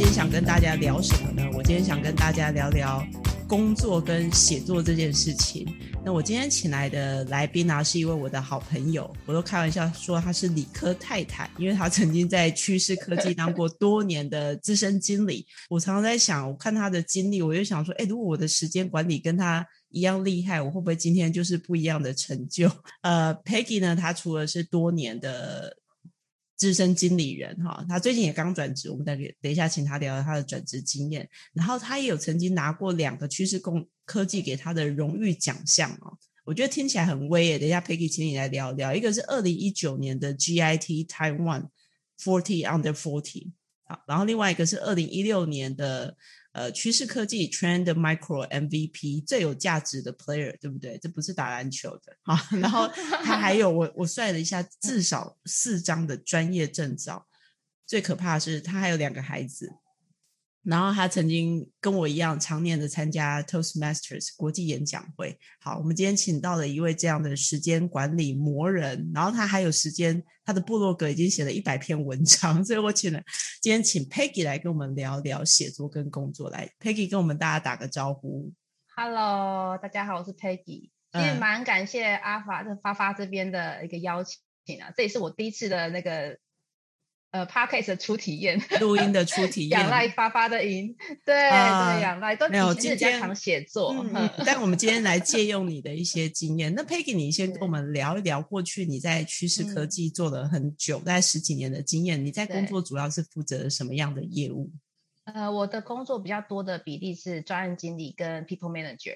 今天想跟大家聊什么呢？我今天想跟大家聊聊工作跟写作这件事情。那我今天请来的来宾呢，是一位我的好朋友，我都开玩笑说他是理科太太，因为他曾经在趋势科技当过多年的资深经理。我常常在想，我看他的经历，我就想说，哎，如果我的时间管理跟他一样厉害，我会不会今天就是不一样的成就？呃，Peggy 呢，他除了是多年的。资深经理人哈，他最近也刚转职，我们等等一下请他聊聊他的转职经验。然后他也有曾经拿过两个趋势共科技给他的荣誉奖项哦，我觉得听起来很威耶。等一下 Peggy 请你来聊聊，一个是二零一九年的 GIT Taiwan Forty Under Forty，好，然后另外一个是二零一六年的。呃，趋势科技 Trend Micro MVP 最有价值的 Player，对不对？这不是打篮球的啊。然后他还有我我算了一下，至少四张的专业证照。最可怕的是，他还有两个孩子。然后他曾经跟我一样，常年的参加 Toastmasters 国际演讲会。好，我们今天请到了一位这样的时间管理魔人。然后他还有时间，他的部落格已经写了一百篇文章。所以我请了今天请 Peggy 来跟我们聊聊写作跟工作。来，Peggy 跟我们大家打个招呼。Hello，大家好，我是 Peggy。其实蛮感谢阿法这发发这边的一个邀请啊，这也是我第一次的那个。呃，podcast 的初体验，录音的初体验，仰赖发发的音，对对，仰赖都没有今天常写作。但我们今天来 借用你的一些经验。那 Peggy，你先跟我们聊一聊过去你在趋势科技做了很久，大概十几年的经验。你在工作主要是负责什么样的业务？呃，我的工作比较多的比例是专案经理跟 people manager。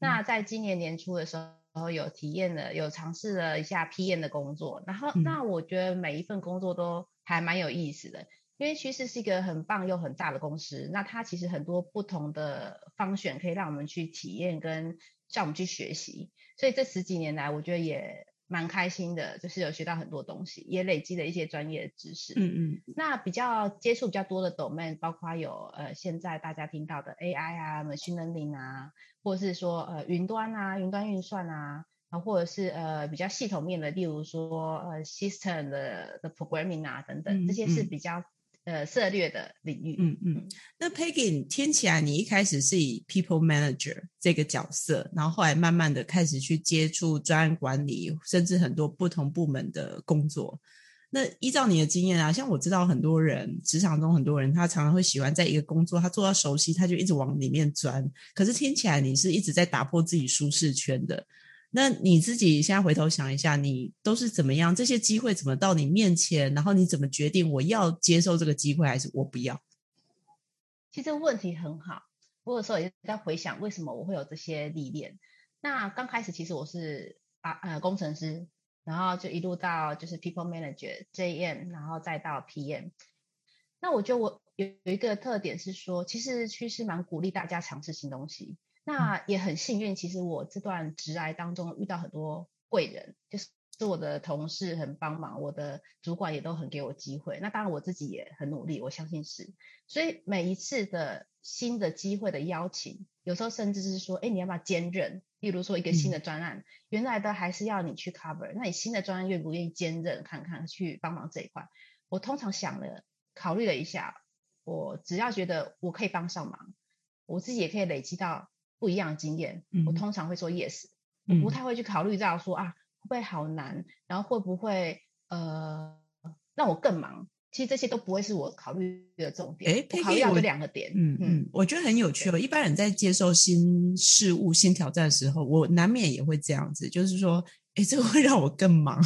那在今年年初的时候，有体验了，有尝试了一下 PM 的工作。然后，那我觉得每一份工作都还蛮有意思的，因为趋势是一个很棒又很大的公司，那它其实很多不同的方选可以让我们去体验跟让我们去学习，所以这十几年来，我觉得也蛮开心的，就是有学到很多东西，也累积了一些专业的知识。嗯嗯。那比较接触比较多的 domain，包括有呃现在大家听到的 AI 啊、machine learning 啊，或者是说呃云端啊、云端运算啊。啊，或者是呃比较系统面的，例如说呃 system 的的 programming 啊等等，这些是比较呃策略的领域。嗯嗯。那 Peggy 听起来你一开始是以 people manager 这个角色，然后后来慢慢的开始去接触专案管理，甚至很多不同部门的工作。那依照你的经验啊，像我知道很多人职场中很多人，他常常会喜欢在一个工作，他做到熟悉，他就一直往里面钻。可是听起来你是一直在打破自己舒适圈的。那你自己现在回头想一下，你都是怎么样？这些机会怎么到你面前？然后你怎么决定我要接受这个机会，还是我不要？其实问题很好，我有时候也在回想，为什么我会有这些历练。那刚开始其实我是啊呃工程师，然后就一路到就是 people manager JM，然后再到 PM。那我觉得我有有一个特点是说，其实趋势蛮鼓励大家尝试新东西。那也很幸运，其实我这段职涯当中遇到很多贵人，就是是我的同事很帮忙，我的主管也都很给我机会。那当然我自己也很努力，我相信是。所以每一次的新的机会的邀请，有时候甚至是说，哎，你要不要兼任？例如说一个新的专案，原来的还是要你去 cover，那你新的专案愿不愿意兼任看看，去帮忙这一块？我通常想了，考虑了一下，我只要觉得我可以帮上忙，我自己也可以累积到。不一样的经验，我通常会说 yes，我不太会去考虑到说啊会不会好难，然后会不会呃让我更忙，其实这些都不会是我考虑的重点。哎，考虑到这两个点，嗯嗯，我觉得很有趣哦。一般人在接受新事物、新挑战的时候，我难免也会这样子，就是说，哎，这个会让我更忙，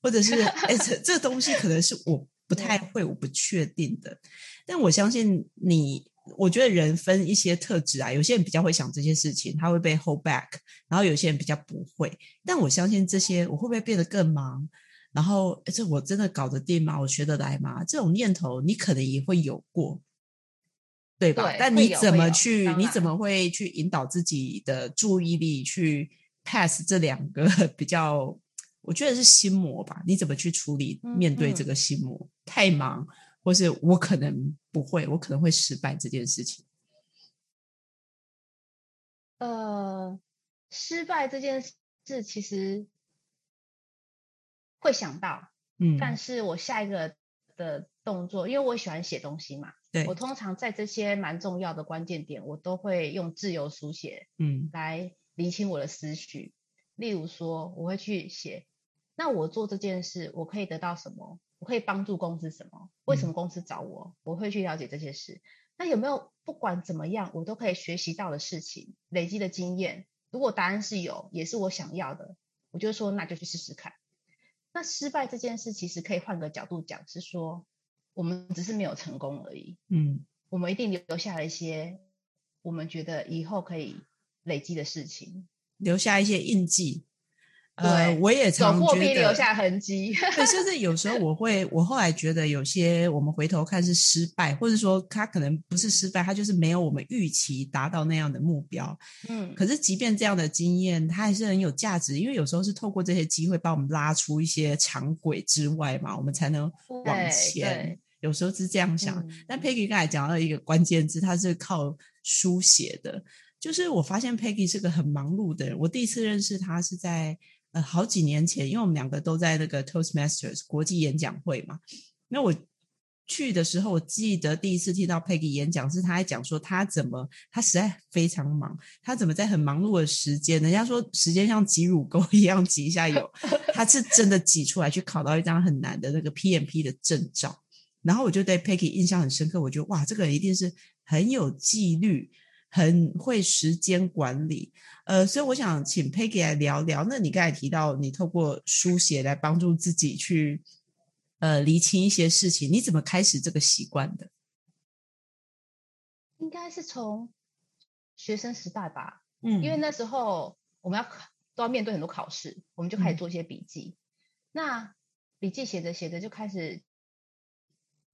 或者是哎，这这东西可能是我不太会、我不确定的，但我相信你。我觉得人分一些特质啊，有些人比较会想这些事情，他会被 hold back，然后有些人比较不会。但我相信这些，我会不会变得更忙？然后这我真的搞得定吗？我学得来吗？这种念头你可能也会有过，对吧？但你怎么去？你怎么会去引导自己的注意力去 pass 这两个 比较？我觉得是心魔吧？你怎么去处理面对这个心魔？太忙。或是我可能不会，我可能会失败这件事情。呃，失败这件事其实会想到，嗯，但是我下一个的动作，因为我喜欢写东西嘛，对我通常在这些蛮重要的关键点，我都会用自由书写嗯来理清我的思绪。例如说，我会去写，那我做这件事，我可以得到什么？我可以帮助公司什么？为什么公司找我？我会去了解这些事。那有没有不管怎么样，我都可以学习到的事情，累积的经验？如果答案是有，也是我想要的，我就说那就去试试看。那失败这件事，其实可以换个角度讲，是说我们只是没有成功而已。嗯我们一定留下了一些我们觉得以后可以累积的事情。留下一些印记。呃，我也走常觉得留下痕迹。对，甚至有时候我会，我后来觉得有些我们回头看是失败，或者说他可能不是失败，他就是没有我们预期达到那样的目标。嗯，可是即便这样的经验，它还是很有价值，因为有时候是透过这些机会把我们拉出一些常轨之外嘛，我们才能往前对。有时候是这样想。嗯但 Peggy 刚才讲到一个关键字，它是靠书写的。就是我发现 Peggy 是个很忙碌的人。我第一次认识他是在呃好几年前，因为我们两个都在那个 Toastmasters 国际演讲会嘛。那我去的时候，我记得第一次听到 Peggy 演讲是他在讲说他怎么，他实在非常忙，他怎么在很忙碌的时间，人家说时间像挤乳沟一样挤一下有，他是真的挤出来去考到一张很难的那个 PMP 的证照。然后我就对 Peggy 印象很深刻，我觉得哇，这个人一定是很有纪律，很会时间管理。呃，所以我想请 Peggy 来聊聊。那你刚才提到你透过书写来帮助自己去呃厘清一些事情，你怎么开始这个习惯的？应该是从学生时代吧，嗯因为那时候我们要考都要面对很多考试，我们就开嗯始做一些笔记。那笔记写着写着就开始，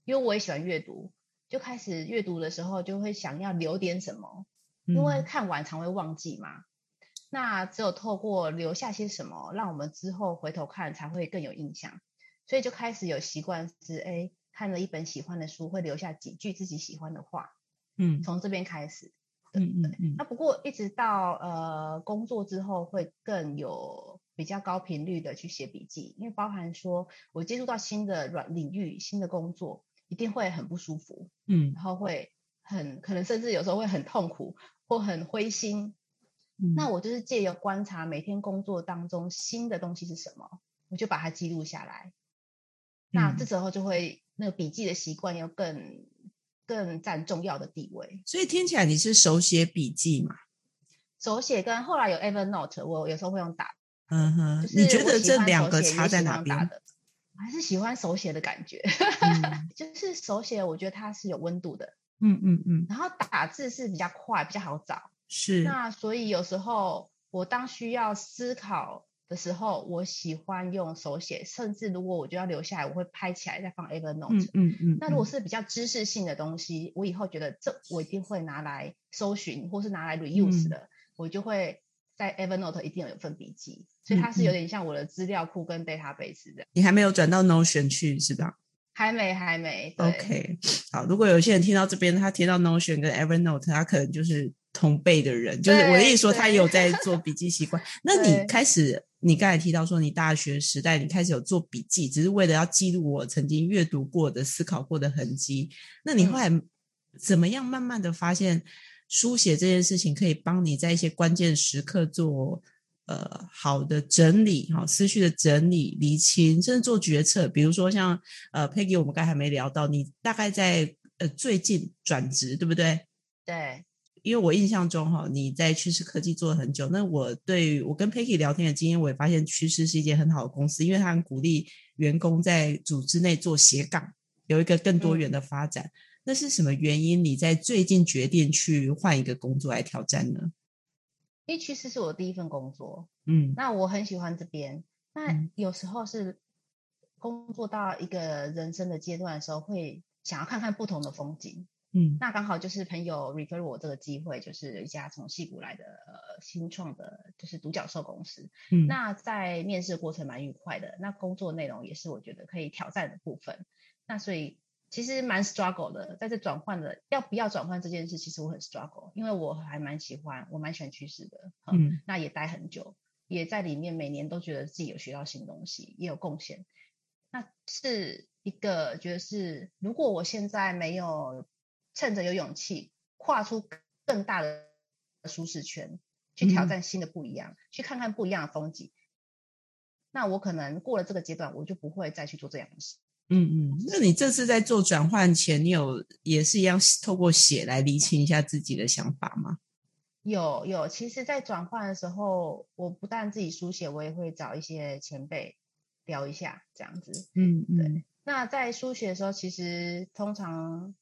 因为我也喜欢阅读，就开始阅读的时候就会想要留点什么，因为嗯看完常会忘记嘛。那只有透过留下些什么，让我们之后回头看才会更有印象。所以就开始有习惯是，哎，看了一本喜欢的书，会留下几句自己喜欢的话，嗯从这边开始。嗯嗯嗯那不过一直到呃工作之后，会更有比较高频率的去写笔记，因为包含说我接触到新的软领域、新的工作，一定会很不舒服，嗯然后会很可能甚至有时候会很痛苦或很灰心。嗯，那我就是借由观察每天工作当中新的东西是什么，我就把它记录下来。那嗯这时候就会那个笔记的习惯要更更占重要的地位。所以听起来你是手写笔记嘛？手写跟后来有 Evernote，我有时候会用打。嗯哼，就是你觉得这两个差在哪边？还是喜欢手写的感觉，嗯 就是手写，我觉得它是有温度的，嗯嗯嗯，然后打字是比较快，比较好找。是那所以有时候我当需要思考的时候，我喜欢用手写，甚至如果我就要留下来，我会拍起来再放 Evernote。嗯嗯嗯。那如果嗯是比较知识性的东西，我以后觉得这我一定会拿来搜寻，或是拿来 reuse 嗯的，我就会在 Evernote 一定有一份笔记，所以它是嗯有点像我的资料库跟 database 的。你还没有转到 Notion 去是吧还没，还没。？OK，好，如果有些人听到这边，他听到 Notion 跟 Evernote，他可能就是同辈的人，就是我的意思说，他也有在做笔记习惯。那你对开始，你刚才提到说，你大学时代你开始有做笔记，只是为了要记录我曾经阅读过的、思考过的痕迹。那你后来怎么样慢慢的发现，书写这件事情可以帮你在一些关键时刻做呃好的整理，哈、思绪的整理、理清，甚至做决策。比如说像呃 Peggy，我们刚才还没聊到，你大概在呃最近转职，对不对？对，因为我印象中哈，你在趋势科技做了很久。那我对于我跟 Peggy 聊天的经验，我也发现趋势是一间很好的公司，因为它很鼓励员工在组织内做斜杠，有一个更多元的发展。那是什么原因？你在最近决定去换一个工作来挑战呢？因为其实是我第一份工作，嗯那我很喜欢这边。那嗯有时候是工作到一个人生的阶段的时候，会想要看看不同的风景。嗯那刚好就是朋友 refer 我这个机会，就是一家从戏谷来的呃新创的，就是独角兽公司。嗯，那在面试过程蛮愉快的，那工作内容也是我觉得可以挑战的部分。那所以其实蛮 struggle 的，在这转换的要不要转换这件事，其实我很 struggle，因为我还蛮喜欢，我蛮喜欢趋势的，嗯，嗯那也待很久，也在里面每年都觉得自己有学到新东西，也有贡献。那是一个觉得是，如果我现在没有趁着有勇气跨出更大的舒适圈，去挑战新的不一样，去看看不一样的风景，那我可能过了这个阶段，我就不会再去做这样的事。嗯嗯，那你这次在做转换前，你有也是一样透过写来厘清一下自己的想法吗？有有，其实，在转换的时候，我不但自己书写，我也会找一些前辈聊一下，这样子。嗯嗯。对。那在书写的时候，其实通常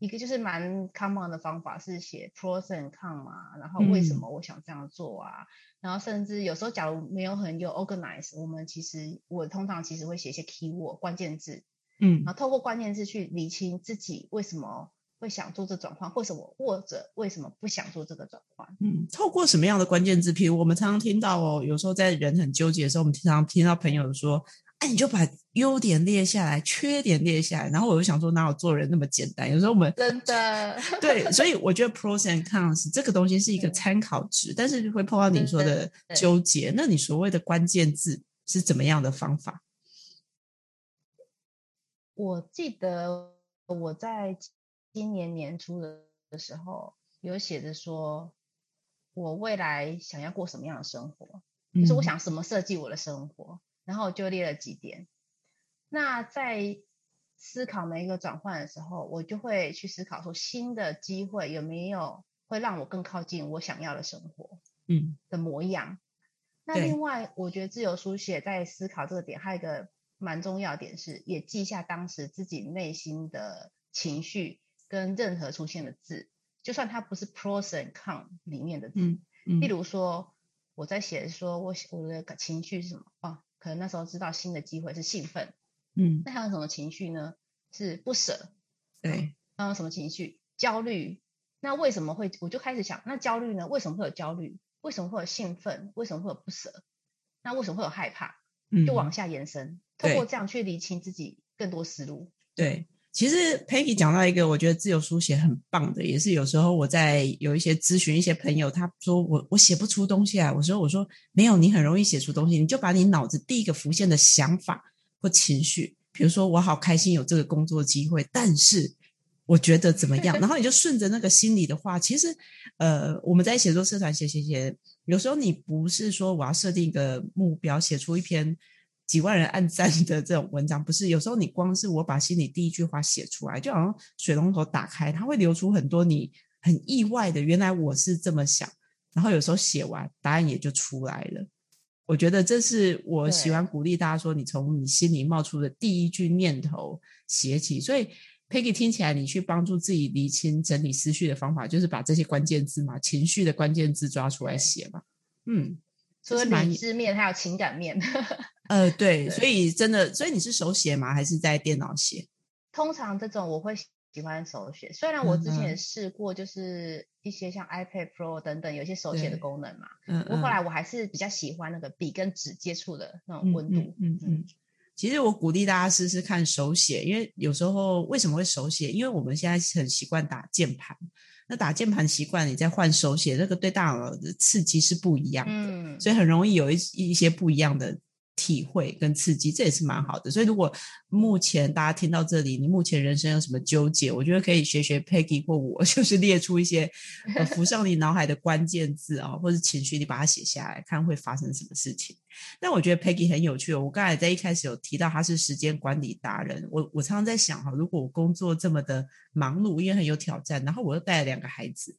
一个就是蛮 common 的方法是写 pros and cons 嘛，然后为什么我想这样做啊？然后甚至有时候假如没有很有 organize，我们其实我通常其实会写一些 keyword 关键字，嗯，然后透过关键字去理清自己为什么会想做这转换，或什么或者为什么不想做这个转换。嗯，透过什么样的关键字？譬如我们常常听到哦，有时候在人很纠结的时候，我们常常听到朋友说。哎，你就把优点列下来，缺点列下来，然后我就想说，哪有做人那么简单？有时候我们真的对，所以我觉得 pros and cons 这个东西是一个参考值，但是会碰到你说的纠结。那你所谓的关键字是怎么样的方法？我记得我在今年年初的的时候有写着说，我未来想要过什么样的生活，就是我想什么设计我的生活。然后就列了几点。那在思考每一个转换的时候，我就会去思考说，新的机会有没有会让我更靠近我想要的生活，嗯，的模样。那另外，我觉得自由书写在思考这个点，还有一个蛮重要点是，也记下当时自己内心的情绪跟任何出现的字，就算它不是 pros and cons 里面的字，例如说我在写说我我的情绪是什么啊？可能那时候知道新的机会是兴奋，嗯，那还有什么情绪呢？是不舍，对，还有什么情绪？焦虑。那为什么会？我就开始想，那焦虑呢？为什么会有焦虑？为什么会有兴奋？为什么会有不舍？那为什么会有害怕？就往下延伸，透过这样去理清自己更多思路。对。其实 Peggy 讲到一个我觉得自由书写很棒的，也是有时候我在有一些咨询一些朋友，他说我我写不出东西来，我说我说没有，你很容易写出东西，你就把你脑子第一个浮现的想法或情绪，比如说我好开心有这个工作机会，但是我觉得怎么样，然后你就顺着那个心里的话，其实呃我们在写作社团写写写，有时候你不是说我要设定一个目标，写出一篇。几万人按赞的这种文章，不是有时候你光是我把心里第一句话写出来，就好像水龙头打开，它会流出很多你很意外的，原来我是这么想。然后有时候写完，答案也就出来了。我觉得这是我喜欢鼓励大家说，你从你心里冒出的第一句念头写起。所以 Peggy 听起来，你去帮助自己理清整理思绪的方法，就是把这些关键字嘛，情绪的关键字抓出来写嘛。嗯，除了理智面，还有情感面。呃，对，所以真的，所以你是手写吗？还是在电脑写？通常这种我会喜欢手写，虽然我之前也试过，就是一些像 iPad Pro 等等有些手写的功能嘛。嗯。不过后来我还是比较喜欢那个笔跟纸接触的那种温度。嗯嗯。其实我鼓励大家试试看手写，因为有时候为什么会手写？因为我们现在很习惯打键盘，那打键盘习惯，你再换手写，那个对大脑的刺激是不一样的，嗯，所以很容易有一一些不一样的。体会跟刺激，这也是蛮好的。所以，如果目前大家听到这里，你目前人生有什么纠结，我觉得可以学学 Peggy 或我，就是列出一些浮上你脑海的关键字啊，或者情绪，你把它写下来，看会发生什么事情。但我觉得 Peggy 很有趣。我刚才在一开始有提到，他是时间管理达人。我我常常在想哈，如果我工作这么的忙碌，因为很有挑战，然后我又带了两个孩子，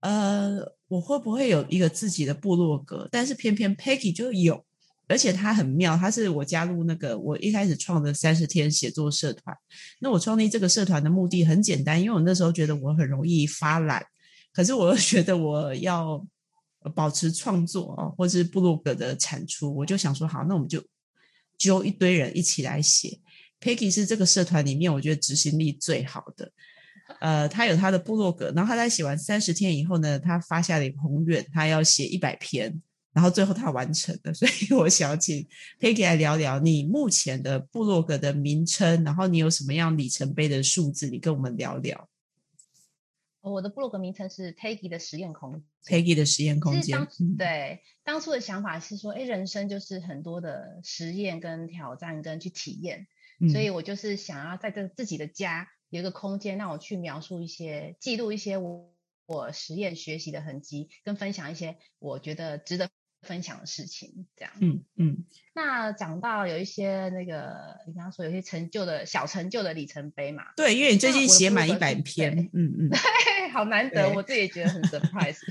呃，我会不会有一个自己的部落格？但是偏偏 Peggy 就有。而且他很妙，他是我加入那个我一开始创的三十天写作社团。那我创立这个社团的目的很简单，因为我那时候觉得我很容易发懒，可是我又觉得我要保持创作啊，或是部落格的产出，我就想说好，那我们就揪一堆人一起来写。Peggy 是这个社团里面我觉得执行力最好的，呃，他有他的部落格，然后他在写完三十天以后呢，他发下了一个宏愿，他要写一百篇。然后最后他完成了，所以我想请 Peggy 来聊聊你目前的部落格的名称，然后你有什么样里程碑的数字，你跟我们聊聊。我的部落格名称是 Peggy 的实验空，Peggy 的实验空间。对，当初的想法是说，哎，人生就是很多的实验跟挑战跟去体验。所以我就是想要在这自己的家有一个空间，让我去描述一些、记录一些我我实验学习的痕迹，跟分享一些我觉得值得分享的事情。这样，嗯嗯。那讲到有一些那个，你刚刚说有些成就的小成就的里程碑嘛？对，因为你最近写满一百篇，嗯嗯，好难得，我自己也觉得很 surprise。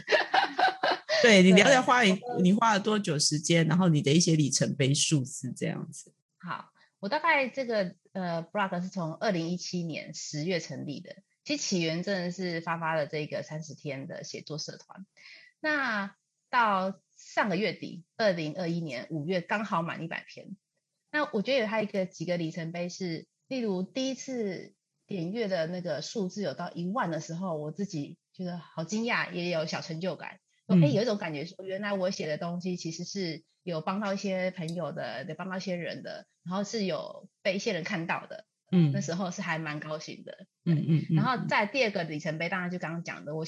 对你聊聊花你你花了多久时间，然后你的一些里程碑数字这样子。好，我大概这个呃 blog 是从二零一七年十月成立的，其实起源真的是发发的这个三十天的写作社团。那到上个月底，二零二一年五月刚好满一百篇。那我觉得有它一个几个里程碑是，例如第一次点阅的那个数字有到一万的时候，我自己觉得好惊讶，也有小成就感。哎，有一种感觉说，原来我写的东西其实是有帮到一些朋友的，得帮到一些人的，然后是有被一些人看到的。嗯，那时候是还蛮高兴的。嗯嗯。然后在第二个里程碑，当然就刚刚讲的，我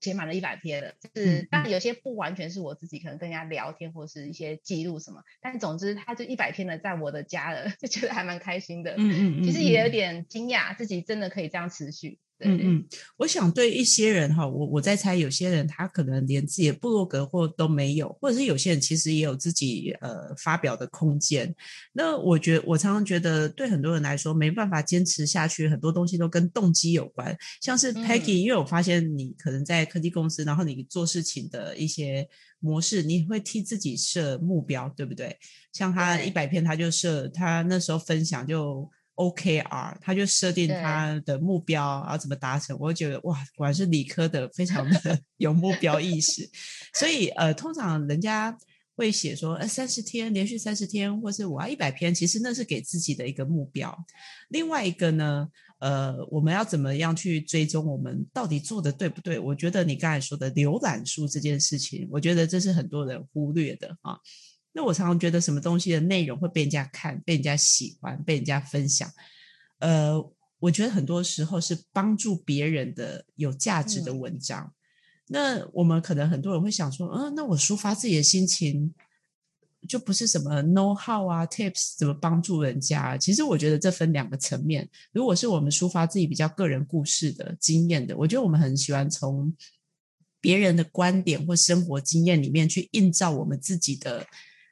写满了一百篇了。是，当然有些不完全是我自己，可能跟人家聊天或是一些记录什么。但总之，他就一百篇的在我的家了，就觉得还蛮开心的。嗯嗯嗯。其实也有点惊讶，自己真的可以这样持续。嗯嗯，我想对一些人哈，我我在猜，有些人他可能连自己的部落格或都没有，或者是有些人其实也有自己呃发表的空间。那我觉得，我常常觉得，对很多人来说，没办法坚持下去，很多东西都跟动机有关。像是 Peggy，因为我发现你可能在科技公司，然后你做事情的一些模式，你会替自己设目标，对不对？像他一百篇，他就设，他那时候分享就。OKR，他就设定他的目标，然后怎么达成。我觉得哇，果然是理科的，非常的 有目标意识。所以呃，通常人家会写说，呃，三十天连续三十天，或是我要一百篇，其实那是给自己的一个目标。另外一个呢，呃，我们要怎么样去追踪我们到底做的对不对？我觉得你刚才说的浏览数这件事情，我觉得这是很多人忽略的啊。那我常常觉得什么东西的内容会被人家看、被人家喜欢、被人家分享，呃，我觉得很多时候是帮助别人的有价值的文章。那我们可能很多人会想说，嗯，那我抒发自己的心情，就不是什么 know how 啊、tips 怎么帮助人家。其实我觉得这分两个层面。如果是我们抒发自己比较个人故事的经验的，我觉得我们很喜欢从别人的观点或生活经验里面去映照我们自己的。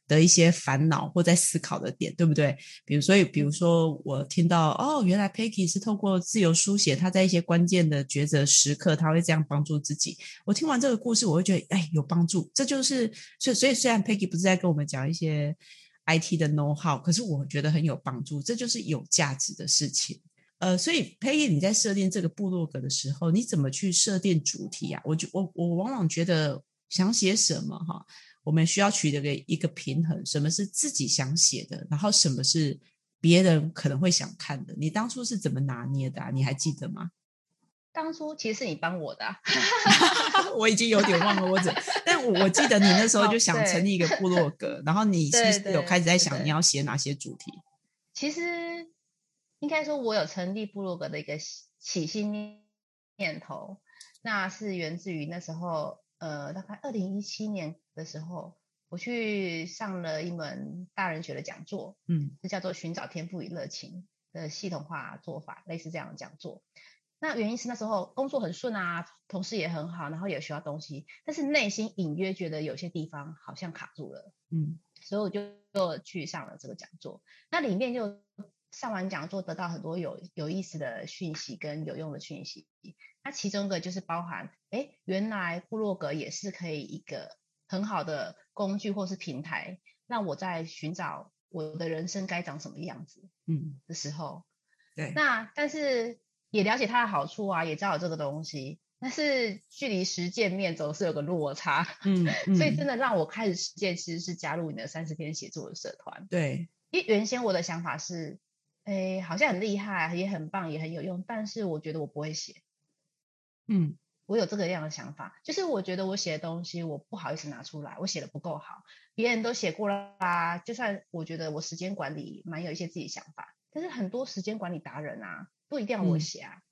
的一些烦恼或在思考的点，对不对？比如，所以，比如说，我听到哦，原来 Peggy 是透过自由书写，他在一些关键的抉择时刻，他会这样帮助自己。我听完这个故事，我会觉得，哎，有帮助。这就是，所以，所以，虽然 Peggy 不是在跟我们讲一些 IT 的 know how，可是我觉得很有帮助。这就是有价值的事情。呃，所以 Peggy 你在设定这个部落格的时候，你怎么去设定主题啊？我就我我往往觉得想写什么哈。我们需要取得个一个平衡，什么是自己想写的，然后什么是别人可能会想看的。你当初是怎么拿捏的？你还记得吗？当初其实是你帮我的，我已经有点忘了我怎，但我我记得你那时候就想成立一个部落格，然后你是有开始在想你要写哪些主题。其实应该说，我有成立部落格的一个起心念头，那是源自于那时候。呃，大概二零一七年的时候，我去上了一门大人学的讲座，嗯，是叫做“寻找天赋与热情”的系统化做法，类似这样的讲座。那原因是那时候工作很顺啊，同事也很好，然后也学到东西，但是内心隐约觉得有些地方好像卡住了，嗯，所以我就就去上了这个讲座。那里面就上完讲座，得到很多有有意思的讯息跟有用的讯息。那其中一个就是包含，哎，原来部落格也是可以一个很好的工具或是平台，让我在寻找我的人生该长什么样子，嗯的时候，对。那但是也了解它的好处啊，也知道有这个东西，但是距离实践面总是有个落差，嗯。所以真的让我开始实践，其实是加入你的三十天写作的社团。对，因为原先我的想法是，哎，好像很厉害，也很棒，也很有用，但是我觉得我不会写。嗯，我有这个样的想法，就是我觉得我写的东西我不好意思拿出来，我写的不够好，别人都写过了啦。就算我觉得我时间管理蛮有一些自己想法，但是很多时间管理达人啊，不一定要我写啊。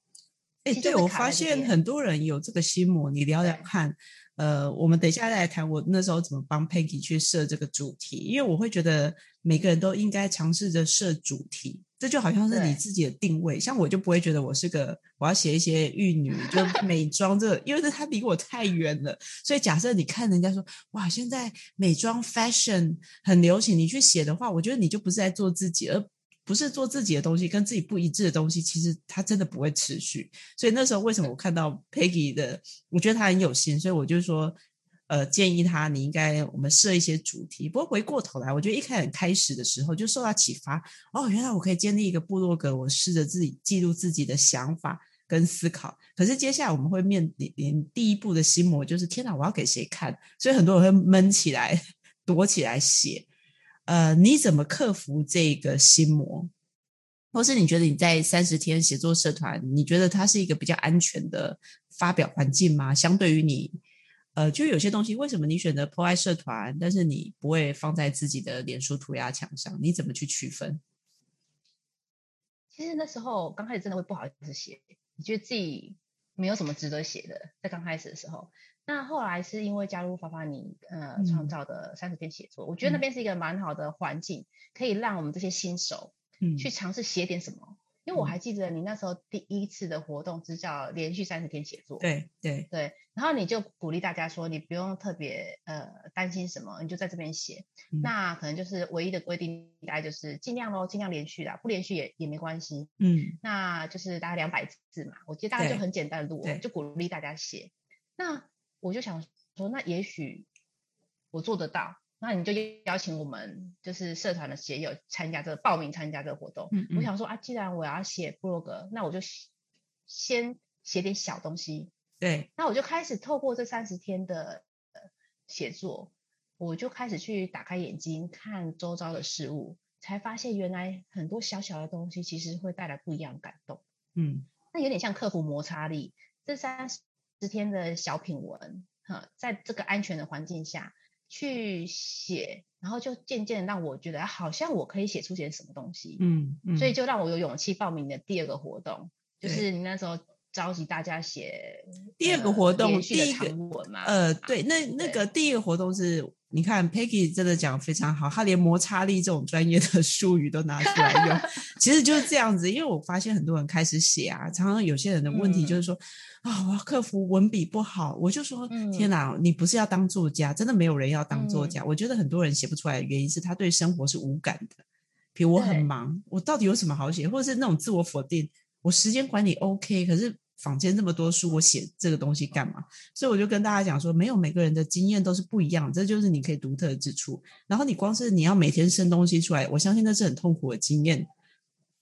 哎，对我发现很多人有这个心魔，你聊聊看。呃，我们等一下再来谈我那时候怎么帮 Peggy 去设这个主题，因为我会觉得每个人都应该尝试着设主题，这就好像是你自己的定位。像我就不会觉得我是个我要写一些玉女就 美妆这，因为这它离我太远了。所以假设你看人家说哇，现在美妆 fashion 很流行，你去写的话，我觉得你就不是在做自己，而。不是做自己的东西，跟自己不一致的东西，其实它真的不会持续。所以那时候为什么我看到 Peggy 的，我觉得他很有心，所以我就说，呃，建议他你应该我们设一些主题。不过回过头来，我觉得一开始开始的时候就受到启发，哦，原来我可以建立一个部落格，我试着自己记录自己的想法跟思考。可是接下来我们会面临第一步的心魔，就是天哪，我要给谁看？所以很多人会闷起来，躲起来写。呃，你怎么克服这个心魔？或是你觉得你在三十天写作社团，你觉得它是一个比较安全的发表环境吗？相对于你，呃，就有些东西，为什么你选择破坏社团，但是你不会放在自己的脸书涂鸦墙上？你怎么去区分？其实那时候刚开始真的会不好意思写，你觉得自己没有什么值得写的，在刚开始的时候。那后来是因为加入法法你呃创造的三十天写作，我觉得那边是一个蛮好的环境，可以让我们这些新手去尝试写点什么。因为我还记得你那时候第一次的活动是叫连续三十天写作，对对对，然后你就鼓励大家说，你不用特别呃担心什么，你就在这边写。那可能就是唯一的规定，大概就是尽量喽，尽量连续啦，不连续也也没关系。嗯，那就是大概两百字嘛，我记得大概就很简单的录，就鼓励大家写。那我就想说，那也许我做得到，那你就邀请我们就是社团的写友参加这个报名参加这个活动。我想说啊，既然我要写部落格，那我就先写点小东西。对，那我就开始透过这三十天的写作，我就开始去打开眼睛看周遭的事物，才发现原来很多小小的东西其实会带来不一样的感动。嗯，那有点像克服摩擦力。这三十。十天的小品文，哈，在这个安全的环境下去写，然后就渐渐让我觉得好像我可以写出些什么东西，嗯嗯，所以就让我有勇气报名的第二个活动，就是你那时候召集大家写第二个活动，第一个文嘛，呃，对，那那个第一个活动是。你看，Peggy 真的讲非常好，他连摩擦力这种专业的术语都拿出来用，其实就是这样子。因为我发现很多人开始写啊，常常有些人的问题就是说啊，我要克服文笔不好。我就说，天哪，你不是要当作家，真的没有人要当作家。我觉得很多人写不出来的原因是他对生活是无感的。比如我很忙，我到底有什么好写？或者是那种自我否定，我时间管理 OK，可是。坊间这么多书，我写这个东西干嘛？所以我就跟大家讲说，没有每个人的经验都是不一样，这就是你可以独特之处。然后你光是你要每天生东西出来，我相信那是很痛苦的经验，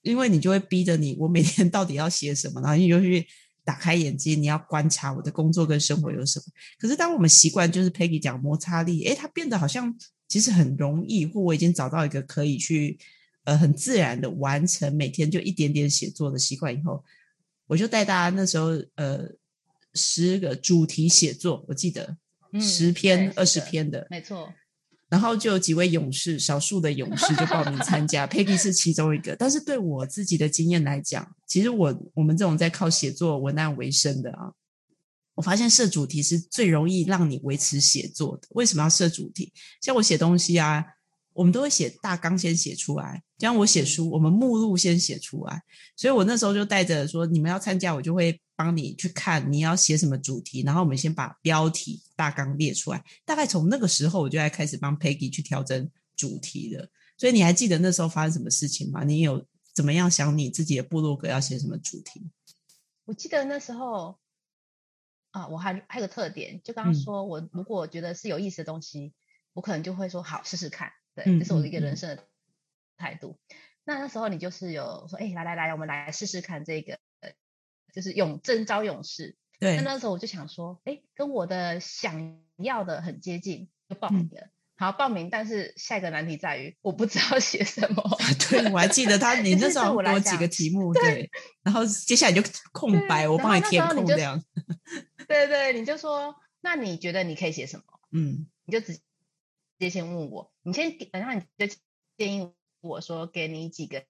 因为你就会逼着你，我每天到底要写什么？然后你就去打开眼睛，你要观察我的工作跟生活有什么。可是当我们习惯，就是 Peggy 讲摩擦力，诶，它变得好像其实很容易，或我已经找到一个可以去呃很自然的完成每天就一点点写作的习惯以后。我就带大家那时候，呃，十个主题写作，我记得十篇、二十篇的，没错。然后就有几位勇士，少数的勇士就报名参加，Peggy 是其中一个。但是对我自己的经验来讲，其实我我们这种在靠写作文案为生的啊，我发现设主题是最容易让你维持写作的。为什么要设主题？像我写东西啊。我们都会写大纲，先写出来。像我写书，我们目录先写出来。所以我那时候就带着说，你们要参加，我就会帮你去看你要写什么主题，然后我们先把标题大纲列出来。大概从那个时候，我就在开始帮 Peggy 去调整主题了。所以你还记得那时候发生什么事情吗？你有怎么样想你自己的部落格要写什么主题？我记得那时候啊，我还还有个特点，就刚刚说我如果觉得是有意思的东西，我可能就会说好试试看。对，这是我的一个人生的态度。那那时候你就是有说，哎，来来来，我们来试试看这个，就是勇征招勇士。对，那那时候我就想说，哎，跟我的想要的很接近，就报名了。好，报名，但是下一个难题在于，我不知道 写什么。对，我还记得他，你那时候给我几个题目，对，然后接下来就空白，我帮你填空这样。对对，你就说，那你觉得你可以写什么？嗯，你就直。接先问我，你先，然后你就建议我说，给你几个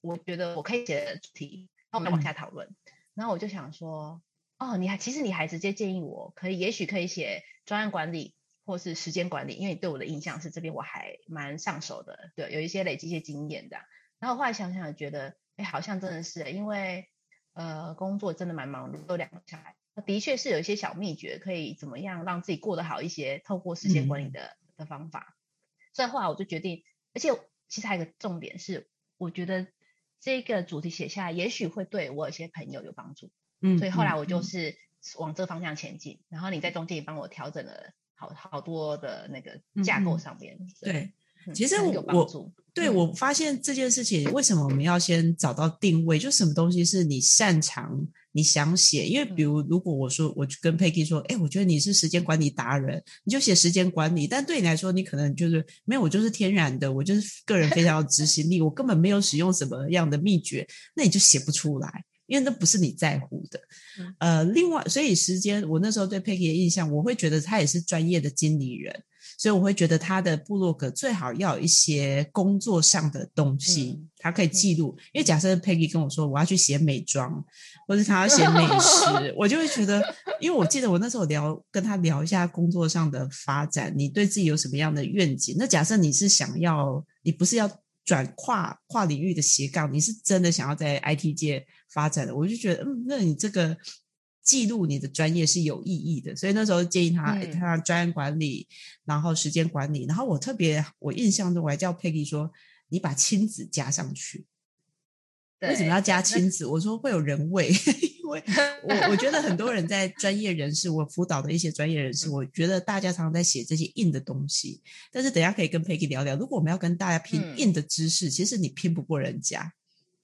我觉得我可以写的主题，然后我们往下讨论。然后我就想说，哦，你还其实你还直接建议我可以，也许可以写专案管理或是时间管理，因为你对我的印象是这边我还蛮上手的，对，有一些累积一些经验的。然后后来想想觉得，哎，好像真的是，因为呃工作真的蛮忙碌，都两个小孩，的确是有一些小秘诀可以怎么样让自己过得好一些，透过时间管理的的方法。所以后来我就决定，而且其实还有个重点是，我觉得这个主题写下来，也许会对我有些朋友有帮助。嗯，所以后来我就是往这个方向前进，然后你在中间也帮我调整了好好多的那个架构上面。对，其实我我对我发现这件事情，为什么我们要先找到定位？就什么东西是你擅长？你想写，因为比如如果我说我跟 Peggy 说，哎，我觉得你是时间管理达人，你就写时间管理。但对你来说，你可能就是没有，我就是天然的，我就是个人非常有执行力，我根本没有使用什么样的秘诀，那你就写不出来，因为那不是你在乎的。呃，另外，所以时间，我那时候对 Peggy 的印象，我会觉得他也是专业的经理人。所以我会觉得他的部落格最好要有一些工作上的东西，他可以记录。因为假设 Peggy 跟我说我要去写美妆，或者他要写美食，我就会觉得，因为我记得我那时候聊跟他聊一下工作上的发展，你对自己有什么样的愿景？那假设你是想要，你不是要转跨跨领域的斜杠，你是真的想要在 IT 界发展的，我就觉得，嗯，那你这个。记录你的专业是有意义的，所以那时候建议他他专业管理，然后时间管理，然后我特别我印象中我还叫 Peggy 说，你把亲子加上去。为什么要加亲子？我说会有人味，因为 我我觉得很多人在专业人士，我辅导的一些专业人士，我觉得大家常常在写这些硬的东西，但是等下可以跟 Peggy 聊聊，如果我们要跟大家拼硬的知识，其实你拼不过人家。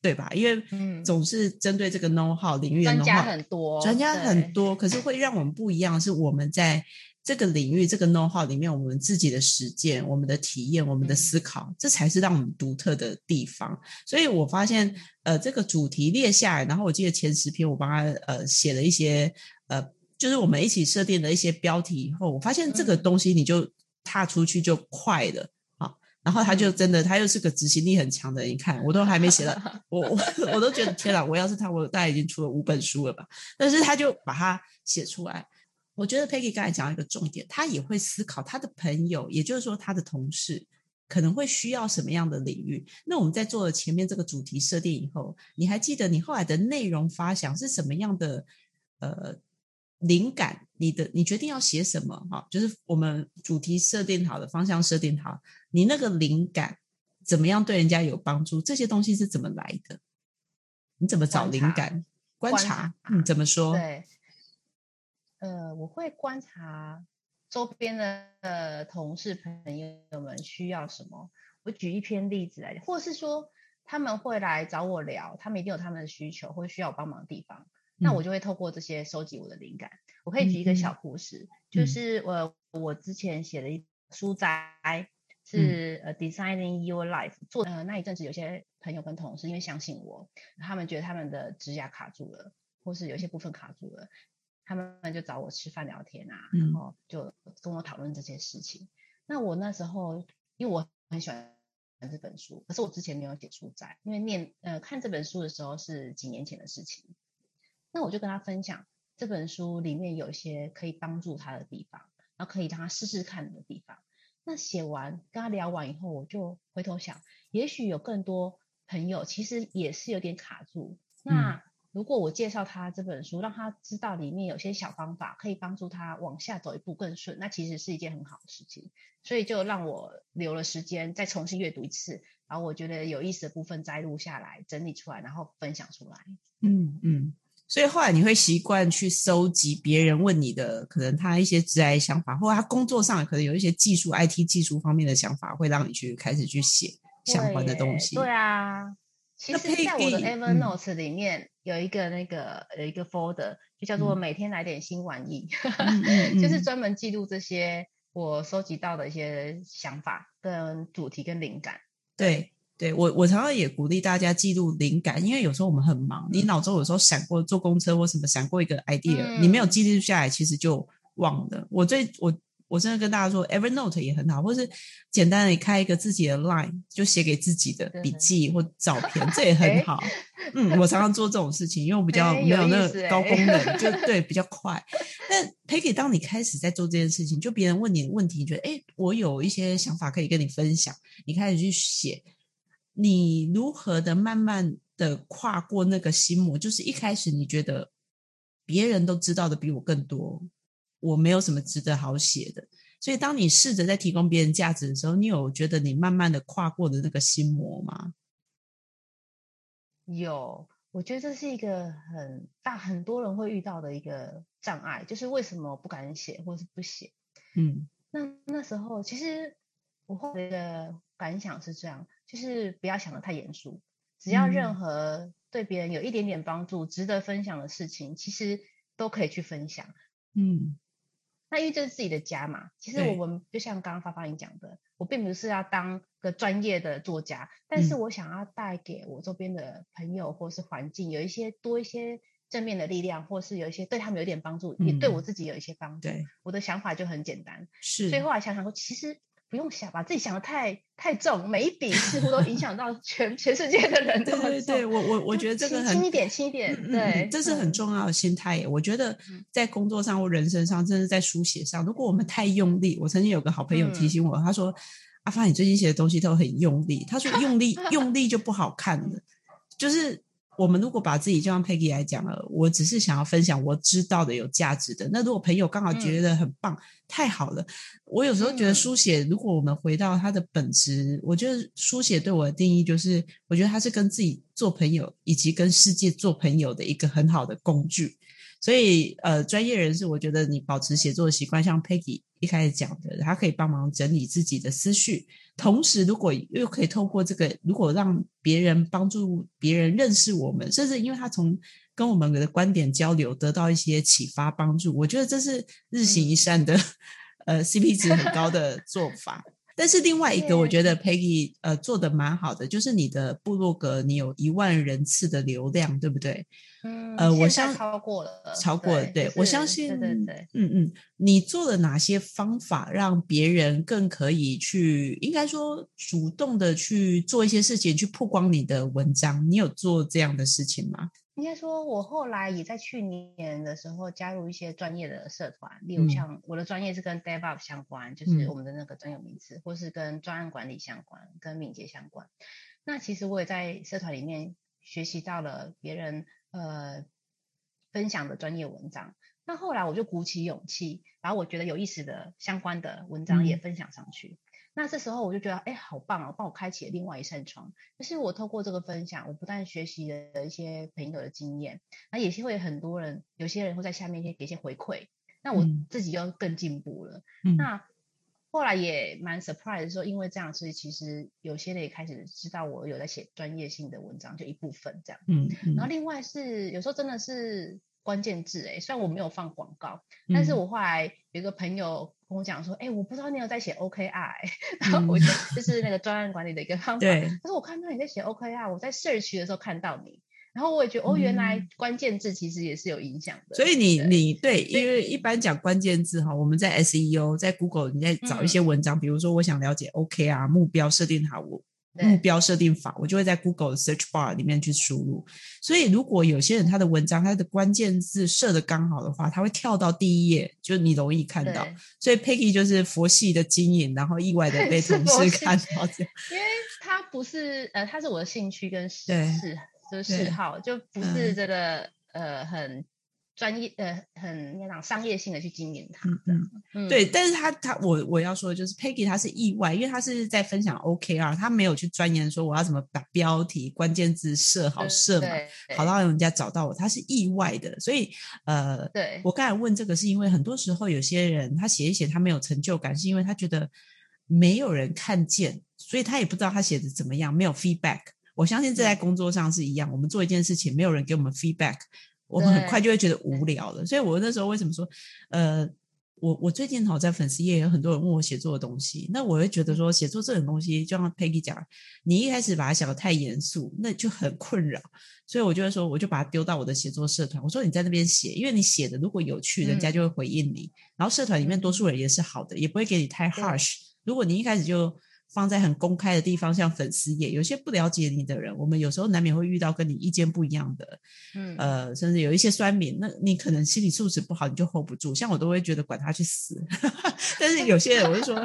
对吧？因为总是针对这个 know how 领域的 know how，专家很多，专家很多，可是会让我们不一样，是我们在这个领域这个 know how 里面，我们自己的实践、我们的体验、我们的思考，这才是让我们独特的地方。所以我发现，呃，这个主题列下来，然后我记得前十篇我帮他呃写了一些，呃，就是我们一起设定的一些标题以后，我发现这个东西你就踏出去就快了。然后他就真的，他又是个执行力很强的人。你看，我都还没写到，我我我都觉得天哪！我要是他，我大概已经出了五本书了吧？但是他就把它写出来。我觉得 Peggy 刚才讲一个重点，他也会思考他的朋友，也就是说他的同事可能会需要什么样的领域。那我们在做了前面这个主题设定以后，你还记得你后来的内容发想是什么样的？呃。灵感，你的你决定要写什么？哈，就是我们主题设定好的方向设定好，你那个灵感怎么样对人家有帮助？这些东西是怎么来的？你怎么找灵感？观察，嗯，怎么说？对，呃，我会观察周边的同事朋友们需要什么。我举一篇例子来，或是说他们会来找我聊，他们一定有他们的需求或需要我帮忙的地方。那我就会透过这些收集我的灵感。我可以举一个小故事，就是我我之前写了一书斋，是呃 Designing Your Life 做呃那一阵子，有些朋友跟同事因为相信我，他们觉得他们的指甲卡住了，或是有些部分卡住了，他们就找我吃饭聊天啊，然后就跟我讨论这些事情。那我那时候因为我很喜欢这本书，可是我之前没有写书斋，因为念呃看这本书的时候是几年前的事情。那我就跟他分享这本书里面有一些可以帮助他的地方，然后可以让他试试看的地方。那写完跟他聊完以后，我就回头想，也许有更多朋友其实也是有点卡住。那如果我介绍他这本书，让他知道里面有些小方法可以帮助他往下走一步更顺，那其实是一件很好的事情。所以就让我留了时间再重新阅读一次，然后我觉得有意思的部分摘录下来，整理出来，然后分享出来。嗯嗯。所以后来你会习惯去收集别人问你的，可能他一些直癌想法，或者他工作上可能有一些技术、IT 技术方面的想法，会让你去开始去写相关的东西。对啊，其实在我的 Evernote 里面有一个那个有一个 folder，就叫做每天来点新玩意，就是专门记录这些我收集到的一些想法、跟主题、跟灵感。对。对我，我常常也鼓励大家记录灵感，因为有时候我们很忙，你脑中有时候闪过坐公车或什么闪过一个 idea，你没有记录下来，其实就忘了。我最我我真的跟大家说，Evernote 也很好，或是简单的开一个自己的 Line，就写给自己的笔记或照片，这也很好。嗯，我常常做这种事情，因为我比较没有那个高功能，就对比较快。但 Peggy，当你开始在做这件事情，就别人问你问题，你觉得哎，我有一些想法可以跟你分享，你开始去写，你如何的慢慢的跨过那个心魔？就是一开始你觉得别人都知道的比我更多。我没有什么值得好写的，所以当你试着在提供别人价值的时候，你有觉得你慢慢的跨过的那个心魔吗？有，我觉得这是一个很大很多人会遇到的一个障碍，就是为什么不敢写或是不写？嗯，那那时候其实我后来的感想是这样，就是不要想的太严肃，只要任何对别人有一点点帮助、值得分享的事情，其实都可以去分享。嗯。那因为这是自己的家嘛，其实我们就像刚刚发发你讲的，我并不是要当个专业的作家，但是我想要带给我周边的朋友或是环境有一些多一些正面的力量，或是有一些对他们有点帮助，也对我自己有一些帮助。我的想法就很简单，是。所以后来想想说，其实。不用想，把自己想的太太重，每一笔似乎都影响到全 全世界的人。对对对，我我我觉得这个轻一点，轻一点，对，这是很重要的心态。我觉得在工作上或人生上，甚至在书写上，如果我们太用力，我曾经有个好朋友提醒我，他说：“阿发，你最近写的东西都很用力。”他说：“用力用力就不好看了。”就是。我们如果把自己就像 Peggy 来讲了，我只是想要分享我知道的有价值的。那如果朋友刚好觉得很棒，太好了。我有时候觉得书写，如果我们回到它的本质，我觉得书写对我的定义就是，我觉得它是跟自己做朋友，以及跟世界做朋友的一个很好的工具。所以，呃，专业人士，我觉得你保持写作的习惯，像 Peggy 一开始讲的，他可以帮忙整理自己的思绪。同时，如果又可以透过这个，如果让别人帮助别人认识我们，甚至因为他从跟我们的观点交流得到一些启发帮助，我觉得这是日行一善的，呃，CP 值很高的做法。但是另外一个，我觉得 Peggy 呃做的蛮好的，就是你的部落格，你有一万人次的流量，对不对？嗯，呃，我相超过了，超过了，对我相信，对对对，嗯嗯，你做了哪些方法让别人更可以去，应该说主动的去做一些事情，去曝光你的文章？你有做这样的事情吗？应该说，我后来也在去年的时候加入一些专业的社团，例如像我的专业是跟 DevOps 相关，就是我们的那个专有名词，或是跟专案管理相关、跟敏捷相关。那其实我也在社团里面学习到了别人呃分享的专业文章。那后来我就鼓起勇气，把我觉得有意思的相关的文章也分享上去。那这时候我就觉得，哎，好棒哦，帮我开启了另外一扇窗。就是我透过这个分享，我不但学习了一些朋友的经验，那也是会很多人，有些人会在下面给一些回馈，那我自己就更进步了。那后来也蛮 surprise 说，因为这样，所以其实有些人也开始知道我有在写专业性的文章，就一部分这样。嗯，然后另外是有时候真的是。关键字哎，虽然我没有放广告，但是我后来有一个朋友跟我讲说，哎，我不知道你有在写 OKR，然后我就就是那个专案管理的一个方法。对。他说我看到你在写 OKR，我在 search 的时候看到你，然后我也觉得哦，原来关键字其实也是有影响的。所以你你对，因为一般讲关键字哈，我们在 SEO 在 Google 你在找一些文章，比如说我想了解 OKR 目标设定好我。目标设定法，我就会在 Google 的 Search Bar 里面去输入。所以，如果有些人他的文章他的关键字设的刚好的话，他会跳到第一页，就你容易看到。所以，Peggy 就是佛系的经营，然后意外的被同事 看到这样。因为他不是呃，他是我的兴趣跟嗜就是嗜好，就不是这个呃很。专业呃，很那种商业性的去经营它，嗯，对，但是他他我我要说的就是 Peggy 他是意外，因为他是在分享 OKR，他没有去钻研说我要怎么把标题关键字设好设嘛，好让人家找到我，他是意外的，所以呃，对。我刚才问这个是因为很多时候有些人他写一写他没有成就感，是因为他觉得没有人看见，所以他也不知道他写的怎么样，没有 feedback。我相信这在工作上是一样，我们做一件事情没有人给我们 feedback。我们很快就会觉得无聊了，所以我那时候为什么说，呃，我我最近好在粉丝页有很多人问我写作的东西，那我会觉得说写作这种东西，就像 Peggy 讲，你一开始把它想的太严肃，那就很困扰。所以我就会说，我就把它丢到我的写作社团。我说你在那边写，因为你写的如果有趣，人家就会回应你。然后社团里面多数人也是好的，也不会给你太 harsh。如果你一开始就放在很公开的地方，像粉丝页，有些不了解你的人，我们有时候难免会遇到跟你意见不一样的，嗯，呃，甚至有一些酸民，那你可能心理素质不好，你就 hold 不住。像我都会觉得管他去死。但是有些人，我就说，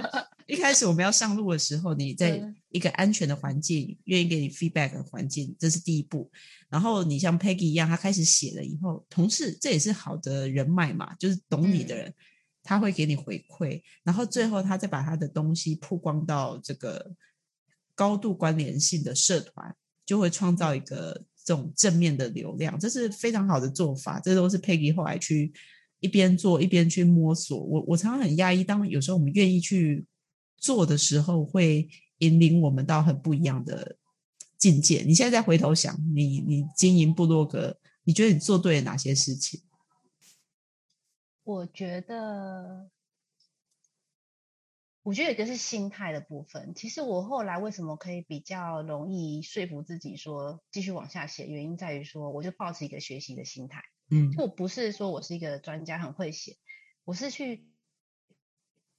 一开始我们要上路的时候，你在一个安全的环境，愿意给你 feedback 的环境，这是第一步。然后你像 Peggy 一样，他开始写了以后，同事这也是好的人脉嘛，就是懂你的人。他会给你回馈，然后最后他再把他的东西曝光到这个高度关联性的社团，就会创造一个这种正面的流量，这是非常好的做法。这都是 Peggy 后来去一边做一边去摸索。我我常常很压抑，当有时候我们愿意去做的时候，会引领我们到很不一样的境界。你现在再回头想，你你经营部落格，你觉得你做对了哪些事情？我觉得，我觉得一个是心态的部分。其实我后来为什么可以比较容易说服自己说继续往下写，原因在于说，我就抱持一个学习的心态。嗯，就不是说我是一个专家很会写，我是去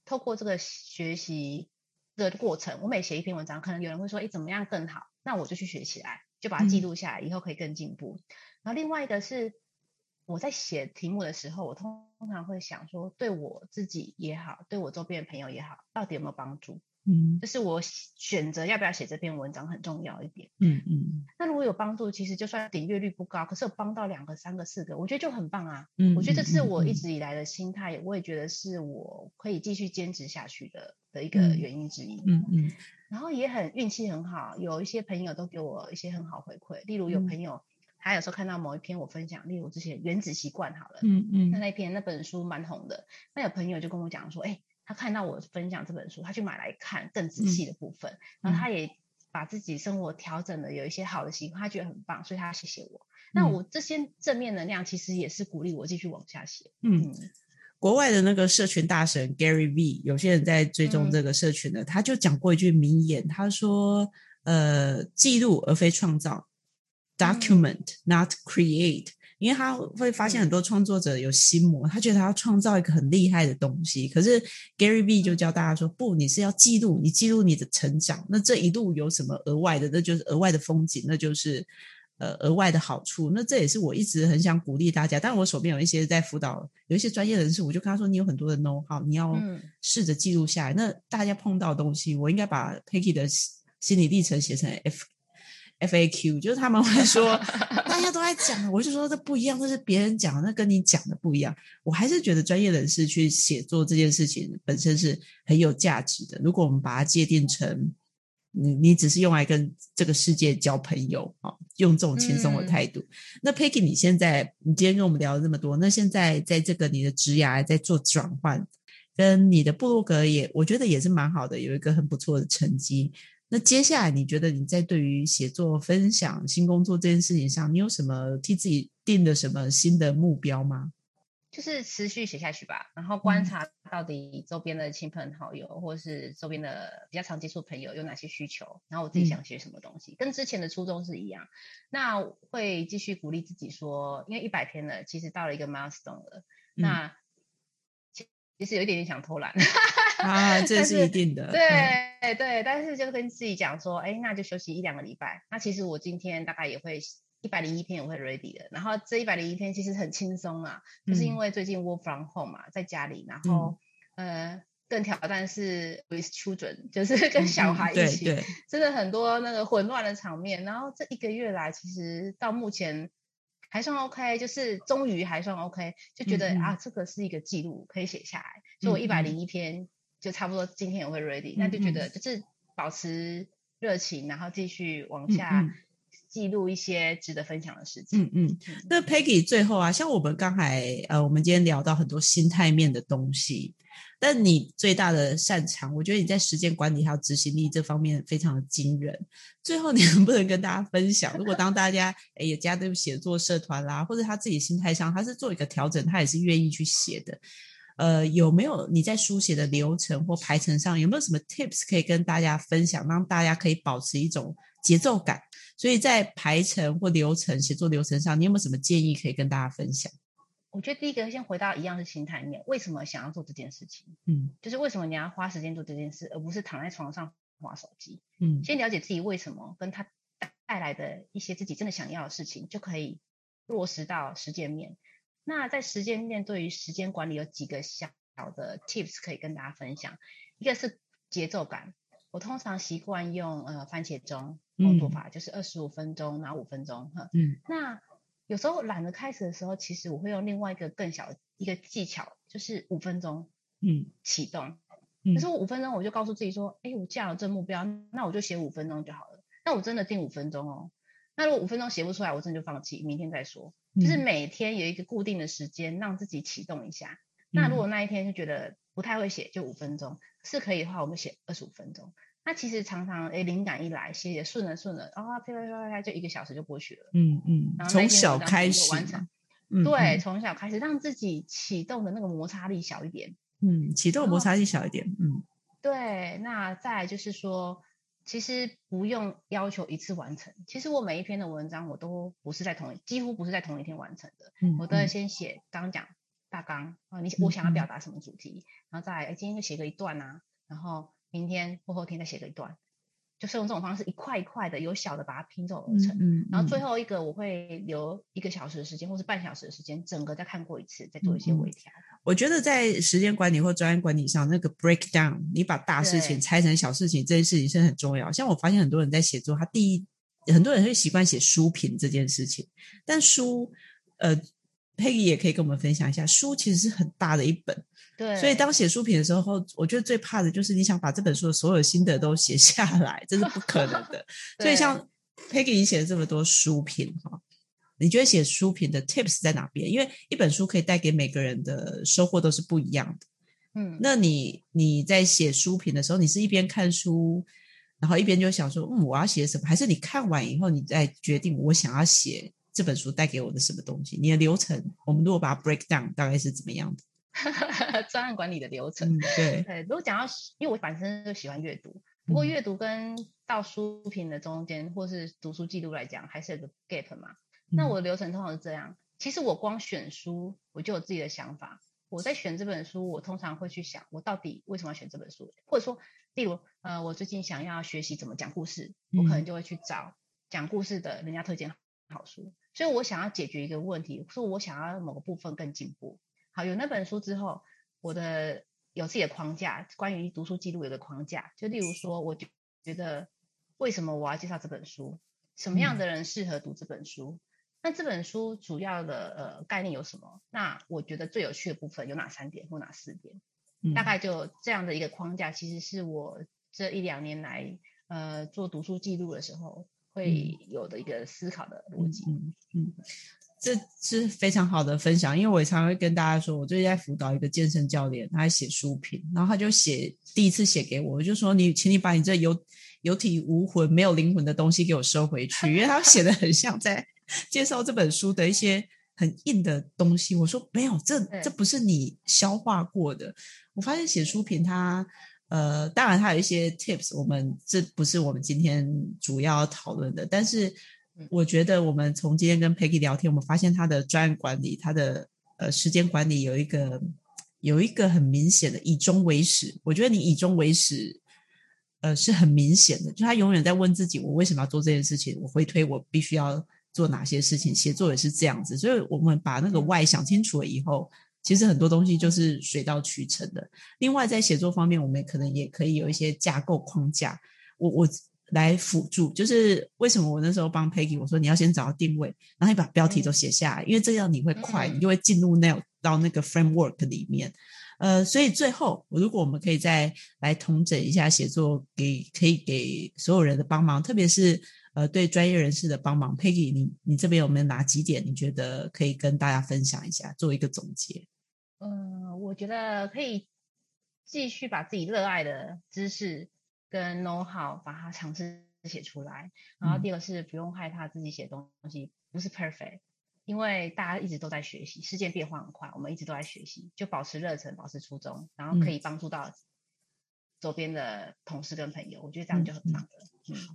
透过这个学习的过程，我每写一篇文章，可能有人会说，哎，怎么样更好？那我就去学起来，就把它记录下来，以后可以更进步。然后另外一个是。我在写题目的时候，我通常会想说，对我自己也好，对我周边的朋友也好，到底有没有帮助？嗯，这是我选择要不要写这篇文章很重要一点。嗯嗯。那如果有帮助，其实就算点阅率不高，可是有帮到两个、三个、四个，我觉得就很棒啊。嗯。我觉得这是我一直以来的心态，我也觉得是我可以继续坚持下去的的一个原因之一。嗯嗯。然后也很运气很好，有一些朋友都给我一些很好回馈，例如有朋友。他有时候看到某一篇我分享，例如之前原子习惯好了，嗯嗯，那那篇那本书蛮红的，那有朋友就跟我讲说，哎，他看到我分享这本书，他去买来看更仔细的部分，然后他也把自己生活调整的有一些好的习惯，他觉得很棒，所以他谢谢我。那我这些正面能量其实也是鼓励我继续往下写。嗯，国外的那个社群大神 Gary V，有些人在追踪这个社群的，他就讲过一句名言，他说，呃，记录而非创造。Document, not create，因为他会发现很多创作者有心魔，他觉得他要创造一个很厉害的东西。可是 Gary V 就教大家说，不，你是要记录，你记录你的成长。那这一路有什么额外的？那就是额外的风景，那就是呃额外的好处。那这也是我一直很想鼓励大家。但我手边有一些在辅导，有一些专业人士，我就跟他说，你有很多的 know how，你要试着记录下来。那大家碰到东西，我应该把 Peggy 的心理历程写成 F。F A Q 就是他们会说，大家都在讲，我就说这不一样，这是别人讲，那跟你讲的不一样。我还是觉得专业人士去写作这件事情本身是很有价值的。如果我们把它界定成你，你只是用来跟这个世界交朋友啊，用这种轻松的态度。那 Peggy，你现在你今天跟我们聊了这么多，那现在在这个你的职涯在做转换，跟你的部落格也，我觉得也是蛮好的，有一个很不错的成绩。那接下来，你觉得你在对于写作、分享、新工作这件事情上，你有什么替自己定的什么新的目标吗？就是持续写下去吧，然后观察到底周边的亲朋好友，或是周边的比较常接触朋友有哪些需求，然后我自己想写什么东西，跟之前的初衷是一样。那会继续鼓励自己说，因为一百篇了，其实到了一个 milestone 了，那其实有一点点想偷懒。啊，这是一定的。对对，但是就跟自己讲说，哎，那就休息一两个礼拜。那其实我今天大概也会一百零一篇，也会 ready 的。然后这一百零一篇其实很轻松啊，就是因为最近 work from home 嘛，在家里，然后呃，更挑战是 with children，就是跟小孩一起，真的很多那个混乱的场面。然后这一个月来，其实到目前还算 OK，就是终于还算 OK，就觉得啊，这个是一个记录，可以写下来。所以我一百零一篇。就差不多今天也会 ready，那就觉得就是保持热情，然后继续往下记录一些值得分享的事情。嗯嗯。那 Peggy 最后啊，像我们刚才呃，我们今天聊到很多心态面的东西，但你最大的擅长，我觉得你在时间管理还有执行力这方面非常的惊人。最后你能不能跟大家分享，如果当大家诶也加入写作社团啦，或者他自己心态上他是做一个调整，他也是愿意去写的。呃，有没有你在书写的流程或排程上有没有什么 tips 可以跟大家分享，让大家可以保持一种节奏感？所以在排程或流程写作流程上，你有没有什么建议可以跟大家分享？我觉得第一个先回到一样的心态面，为什么想要做这件事情？嗯，就是为什么你要花时间做这件事，而不是躺在床上划手机？嗯，先了解自己为什么，跟他带来的一些自己真的想要的事情，就可以落实到实践面。那在实践面对于时间管理有几个小的 tips 可以跟大家分享，一个是节奏感。我通常习惯用呃番茄钟工作法，就是二十五分钟拿五分钟哈。嗯，那有时候懒得开始的时候，其实我会用另外一个更小一个技巧，就是五分钟嗯启动。嗯可是我五分钟我就告诉自己说，哎，我既然有这目标，那我就写五分钟就好了。那我真的定五分钟哦。那如果五分钟写不出来，我真的就放弃，明天再说。就是嗯每天有一个固定的时间，让自己启动一下。那如果那一天就觉得不太会写，就五分钟；是可以的话，我们写二十五分钟。那其实常常诶，灵感一来，写写顺了顺了，啊，啪啪啪啪啪，就一个小时就过去了。嗯嗯，然后从小开始就完成对，嗯从小开始让自己启动的那个摩擦力小一点。嗯，启动摩擦力小一点，嗯对，那再来就是说，其实不用要求一次完成。其实我每一篇的文章，我都不是在同一，几乎不是在同一天完成的。嗯，我都会嗯先写刚刚讲大纲啊，你嗯我想要嗯表达什么主题，然后再来，哎，今天就写个一段啊，然后明天或后天再写个一段，就是用这种方式一块一块的有小的把它拼凑而成。嗯，然后最后后一个我会留一个小时的时间，或是半小时的时间，整个再看过一次，再做一些微调。我觉得在时间管理或专业管理上，那个 break down，你把大事情拆成小事情，这件事情是很重要。像我发现很多人在写作，他第一很多人会习惯写书评这件事情，但书呃。Peggy 也可以跟我们分享一下，书其实是很大的一本，对，所以当写书评的时候，我觉得最怕的就是你想把这本书的所有心得都写下来，这是不可能的。所以像 Peggy 你写了这么多书评哈，你觉得写书评的 tips 在哪边？因为一本书可以带给每个人的收获都是不一样的。嗯，那你你在写书评的时候，你是一边看书，然后一边就想说，嗯，我要写什么？还是你看完以后，你再决定我想要写这本书带给我的什么东西？你的流程，我们如果把它 break down，大概是怎么样的？专案管理的流程。嗯，对，对，如果讲到，因为我本身就喜欢阅读，不过嗯阅读跟到书评的中间，或是读书记录来讲，还是有个 gap 嘛。那嗯我的流程通常是这样，其实我光选书，我就有自己的想法。我在选这本书，我通常会去想，我到底为什么要选这本书，或者说，例如，呃，我最近想要学习怎么讲故事，我可能嗯就会去找讲故事的人家推荐好书。所以我想要解决一个问题，说我想要某个部分更进步。好，有那本书之后，我的有自己的框架，关于读书记录有个框架，就例如说，我觉觉得为什么我要介绍这本书，什么样嗯的人适合读这本书，那这本书主要的呃概念有什么？那我觉得最有趣的部分有哪三点或哪四点？嗯大概就这样的一个框架，其实是我这一两年来呃做读书记录的时候会有的一个思考的逻辑。嗯嗯，这是非常好的分享，因为我也常常会跟大家说，我最近在辅导一个健身教练，他在写书评，然后他就写第一次写给我，我就说你，请你把你这有有体无魂、没有灵魂的东西给我收回去，因为他写的很像在 介绍这本书的一些很硬的东西。我说没有，这对这不是你消化过的。我发现写书评它。呃，当然，它有一些 tips，我们这不是我们今天主要要讨论的。但是嗯，我觉得我们从今天跟 Peggy 聊天，我们发现他的专案管理，他的呃时间管理有一个有一个很明显的以终为始。我觉得你以终为始，呃，是很明显的，就他永远在问自己：我为什么要做这件事情？我回推我必须要做哪些事情？写作也是这样子，所以我们把那个 why 想清楚了以后。其实很多东西就是水到渠成的。另外，在写作方面，我们可能也可以有一些架构框架，我我来辅助。就是为什么我那时候帮 Peggy 我说你要先找到定位，然后你把标题都写下来，因为这样你会快，嗯你就会进入那到那个 framework 里面。呃，所以最后，如果我们可以再来统整一下写作，给可以给所有人的帮忙，特别是呃对专业人士的帮忙。Peggy，你你这边有没有哪几点你觉得可以跟大家分享一下，做一个总结？嗯，我觉得可以继续把自己热爱的知识跟 know how 把它尝试写出来。然后嗯第二个是不用害怕自己写东西不是 perfect，因为大家一直都在学习，世界变化很快，我们一直都在学习，就保持热忱，保持初衷，然后可以帮助到周边的同事跟朋友，我觉得这样就很棒了。嗯。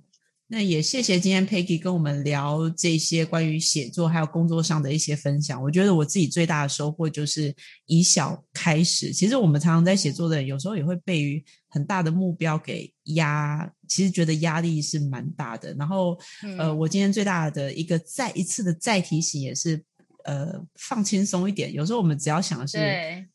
那也谢谢今天 Peggy 跟我们聊这些关于写作还有工作上的一些分享。我觉得我自己最大的收获就是以小开始。其实我们常常在写作的人，有时候也会被于很大的目标给压，其实觉得压力是蛮大的。然后，呃，我今天最大的一个再一次的再提醒也是。呃，放轻松一点。有时候我们只要想的是，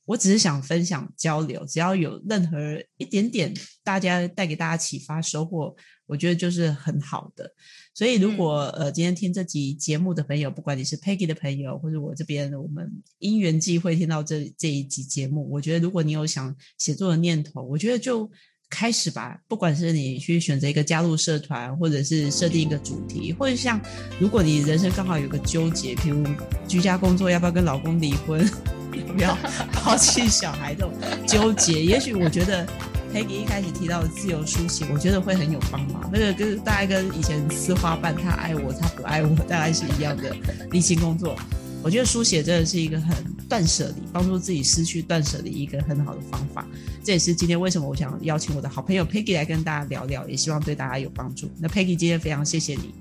我只是想分享交流，只要有任何一点点大家带给大家启发收获，我觉得就是很好的。所以，如果呃今天听这集节目的朋友，不管你是 Peggy 的朋友，或者我这边我们因缘际会听到这这一集节目，我觉得如果你有想写作的念头，我觉得就。开始吧，不管是你去选择一个加入社团，或者是设定一个主题，或者像如果你人生刚好有个纠结，譬如居家工作要不要跟老公离婚，要不要抛弃小孩这种纠结，也许我觉得 Peggy 一开始提到的自由书写，我觉得会很有帮忙。那个跟大概跟以前撕花瓣，他爱我，他不爱我，大概是一样的例行工作。我觉得书写真的是一个很断舍离，帮助自己失去断舍离一个很好的方法。这也是今天为什么我想邀请我的好朋友 Peggy 来跟大家聊聊，也希望对大家有帮助。那 Peggy 今天非常谢谢你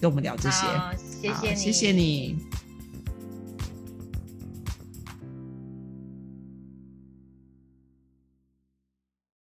跟我们聊这些，谢谢你，谢谢你。